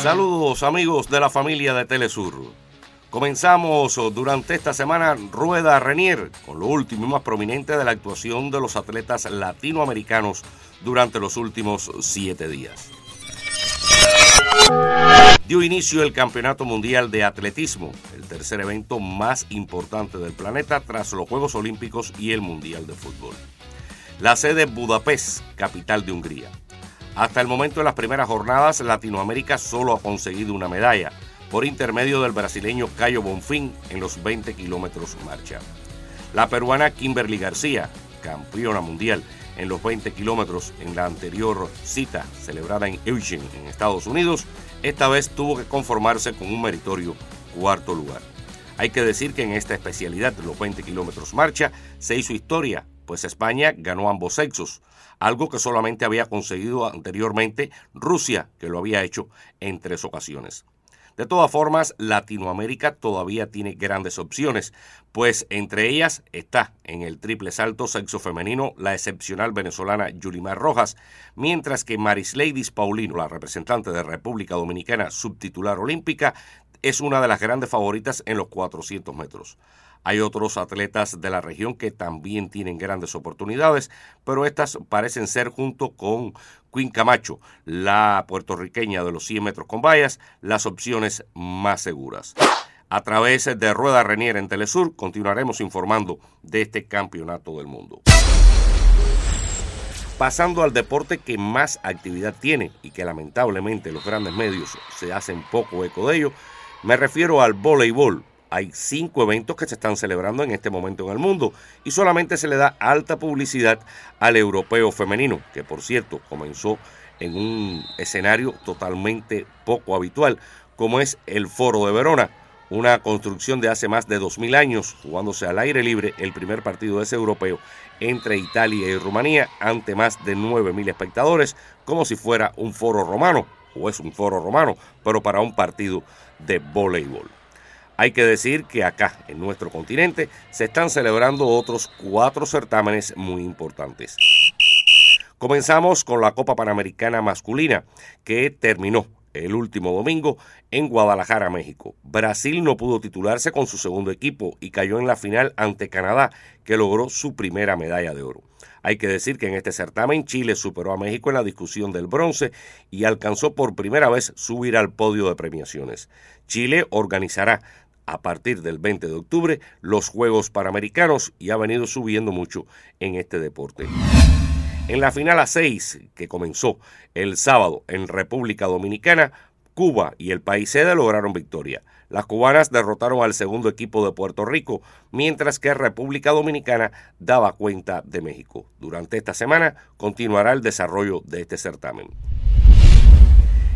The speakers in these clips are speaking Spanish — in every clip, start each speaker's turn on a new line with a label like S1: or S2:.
S1: Saludos amigos de la familia de Telesur. Comenzamos durante esta semana Rueda Renier con lo último y más prominente de la actuación de los atletas latinoamericanos durante los últimos siete días. Dio inicio el Campeonato Mundial de Atletismo, el tercer evento más importante del planeta tras los Juegos Olímpicos y el Mundial de Fútbol. La sede Budapest, capital de Hungría. Hasta el momento de las primeras jornadas, Latinoamérica solo ha conseguido una medalla por intermedio del brasileño Cayo Bonfín en los 20 kilómetros marcha. La peruana Kimberly García, campeona mundial en los 20 kilómetros en la anterior cita celebrada en Eugene, en Estados Unidos, esta vez tuvo que conformarse con un meritorio cuarto lugar. Hay que decir que en esta especialidad de los 20 kilómetros marcha se hizo historia, pues España ganó ambos sexos, algo que solamente había conseguido anteriormente Rusia, que lo había hecho en tres ocasiones. De todas formas, Latinoamérica todavía tiene grandes opciones, pues entre ellas está en el triple salto sexo femenino la excepcional venezolana Yulimar Rojas, mientras que Marisleidis Paulino, la representante de República Dominicana subtitular olímpica, es una de las grandes favoritas en los 400 metros. Hay otros atletas de la región que también tienen grandes oportunidades, pero estas parecen ser junto con Quinn Camacho, la puertorriqueña de los 100 metros con vallas, las opciones más seguras. A través de Rueda Renier en Telesur continuaremos informando de este campeonato del mundo. Pasando al deporte que más actividad tiene y que lamentablemente los grandes medios se hacen poco eco de ello, me refiero al voleibol, hay cinco eventos que se están celebrando en este momento en el mundo y solamente se le da alta publicidad al europeo femenino, que por cierto comenzó en un escenario totalmente poco habitual, como es el Foro de Verona, una construcción de hace más de 2.000 años, jugándose al aire libre el primer partido de ese europeo entre Italia y Rumanía ante más de 9.000 espectadores, como si fuera un foro romano, o es un foro romano, pero para un partido de voleibol. Hay que decir que acá, en nuestro continente, se están celebrando otros cuatro certámenes muy importantes. Comenzamos con la Copa Panamericana Masculina, que terminó el último domingo en Guadalajara, México. Brasil no pudo titularse con su segundo equipo y cayó en la final ante Canadá, que logró su primera medalla de oro. Hay que decir que en este certamen Chile superó a México en la discusión del bronce y alcanzó por primera vez subir al podio de premiaciones. Chile organizará a partir del 20 de octubre los Juegos Panamericanos y ha venido subiendo mucho en este deporte. En la final a 6 que comenzó el sábado en República Dominicana, Cuba y el país sede lograron victoria. Las cubanas derrotaron al segundo equipo de Puerto Rico, mientras que República Dominicana daba cuenta de México. Durante esta semana continuará el desarrollo de este certamen.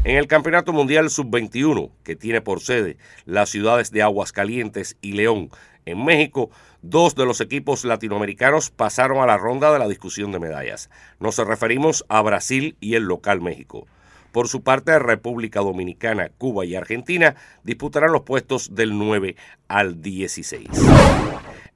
S1: En el Campeonato Mundial Sub-21, que tiene por sede las ciudades de Aguascalientes y León, en México, dos de los equipos latinoamericanos pasaron a la ronda de la discusión de medallas. Nos referimos a Brasil y el local México. Por su parte, República Dominicana, Cuba y Argentina disputarán los puestos del 9 al 16.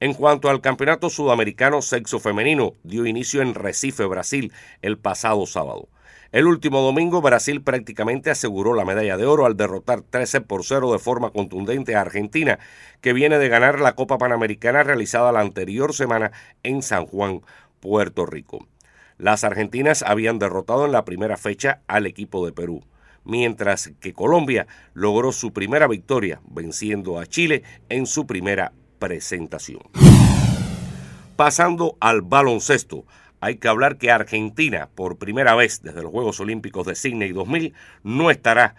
S1: En cuanto al Campeonato Sudamericano Sexo Femenino, dio inicio en Recife, Brasil, el pasado sábado. El último domingo Brasil prácticamente aseguró la medalla de oro al derrotar 13 por 0 de forma contundente a Argentina, que viene de ganar la Copa Panamericana realizada la anterior semana en San Juan, Puerto Rico. Las argentinas habían derrotado en la primera fecha al equipo de Perú, mientras que Colombia logró su primera victoria venciendo a Chile en su primera presentación. Pasando al baloncesto, hay que hablar que Argentina, por primera vez desde los Juegos Olímpicos de Sydney 2000, no estará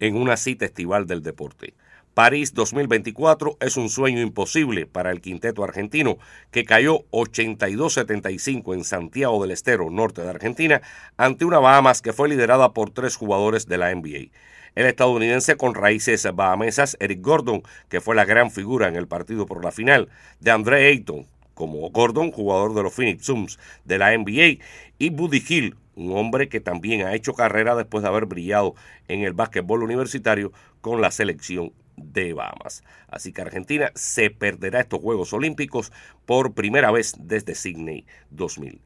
S1: en una cita estival del deporte. París 2024 es un sueño imposible para el quinteto argentino, que cayó 82-75 en Santiago del Estero, norte de Argentina, ante una Bahamas que fue liderada por tres jugadores de la NBA. El estadounidense con raíces bahamesas Eric Gordon, que fue la gran figura en el partido por la final, de André Ayton, como Gordon, jugador de los Phoenix Suns de la NBA, y Buddy Hill, un hombre que también ha hecho carrera después de haber brillado en el básquetbol universitario con la selección de Bahamas. Así que Argentina se perderá estos Juegos Olímpicos por primera vez desde Sydney 2000.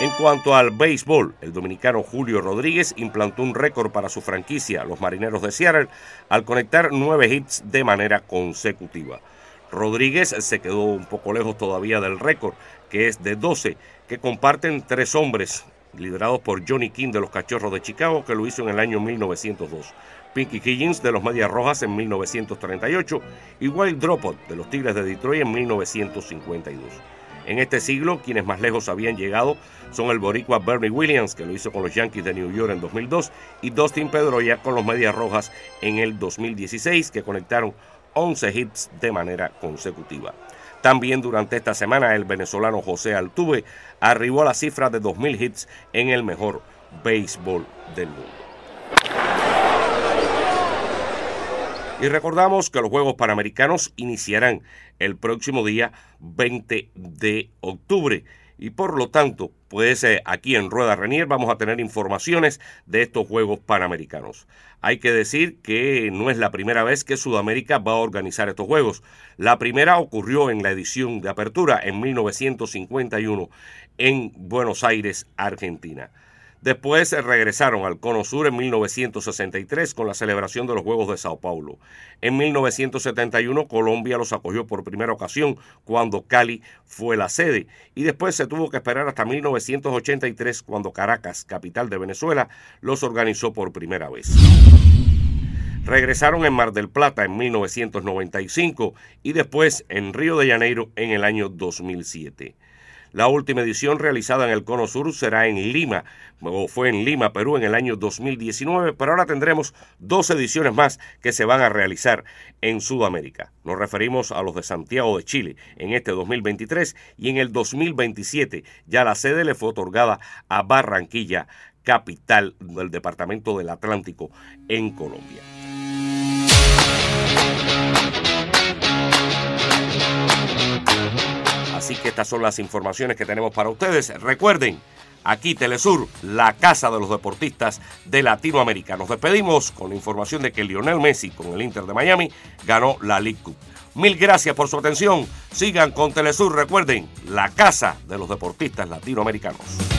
S1: En cuanto al béisbol, el dominicano Julio Rodríguez implantó un récord para su franquicia, los Marineros de Seattle, al conectar nueve hits de manera consecutiva. Rodríguez se quedó un poco lejos todavía del récord, que es de 12, que comparten tres hombres, liderados por Johnny King de los Cachorros de Chicago, que lo hizo en el año 1902. Pinky Higgins de los Medias Rojas en 1938 y Wild Dropot de los Tigres de Detroit en 1952. En este siglo, quienes más lejos habían llegado son el boricua Bernie Williams, que lo hizo con los Yankees de New York en 2002, y Dustin Pedroia con los Medias Rojas en el 2016, que conectaron 11 hits de manera consecutiva. También durante esta semana el venezolano José Altuve arribó a la cifra de 2.000 hits en el mejor béisbol del mundo. Y recordamos que los Juegos Panamericanos iniciarán el próximo día 20 de octubre. Y por lo tanto, pues aquí en Rueda Renier vamos a tener informaciones de estos Juegos Panamericanos. Hay que decir que no es la primera vez que Sudamérica va a organizar estos Juegos. La primera ocurrió en la edición de apertura en 1951 en Buenos Aires, Argentina. Después regresaron al Cono Sur en 1963 con la celebración de los Juegos de Sao Paulo. En 1971 Colombia los acogió por primera ocasión cuando Cali fue la sede y después se tuvo que esperar hasta 1983 cuando Caracas, capital de Venezuela, los organizó por primera vez. Regresaron en Mar del Plata en 1995 y después en Río de Janeiro en el año 2007. La última edición realizada en el Cono Sur será en Lima, o fue en Lima, Perú, en el año 2019, pero ahora tendremos dos ediciones más que se van a realizar en Sudamérica. Nos referimos a los de Santiago de Chile en este 2023 y en el 2027 ya la sede le fue otorgada a Barranquilla, capital del Departamento del Atlántico en Colombia. Así que estas son las informaciones que tenemos para ustedes. Recuerden, aquí Telesur, la casa de los deportistas de Latinoamérica. Nos despedimos con la información de que Lionel Messi con el Inter de Miami ganó la League Cup. Mil gracias por su atención. Sigan con Telesur. Recuerden, la casa de los deportistas latinoamericanos.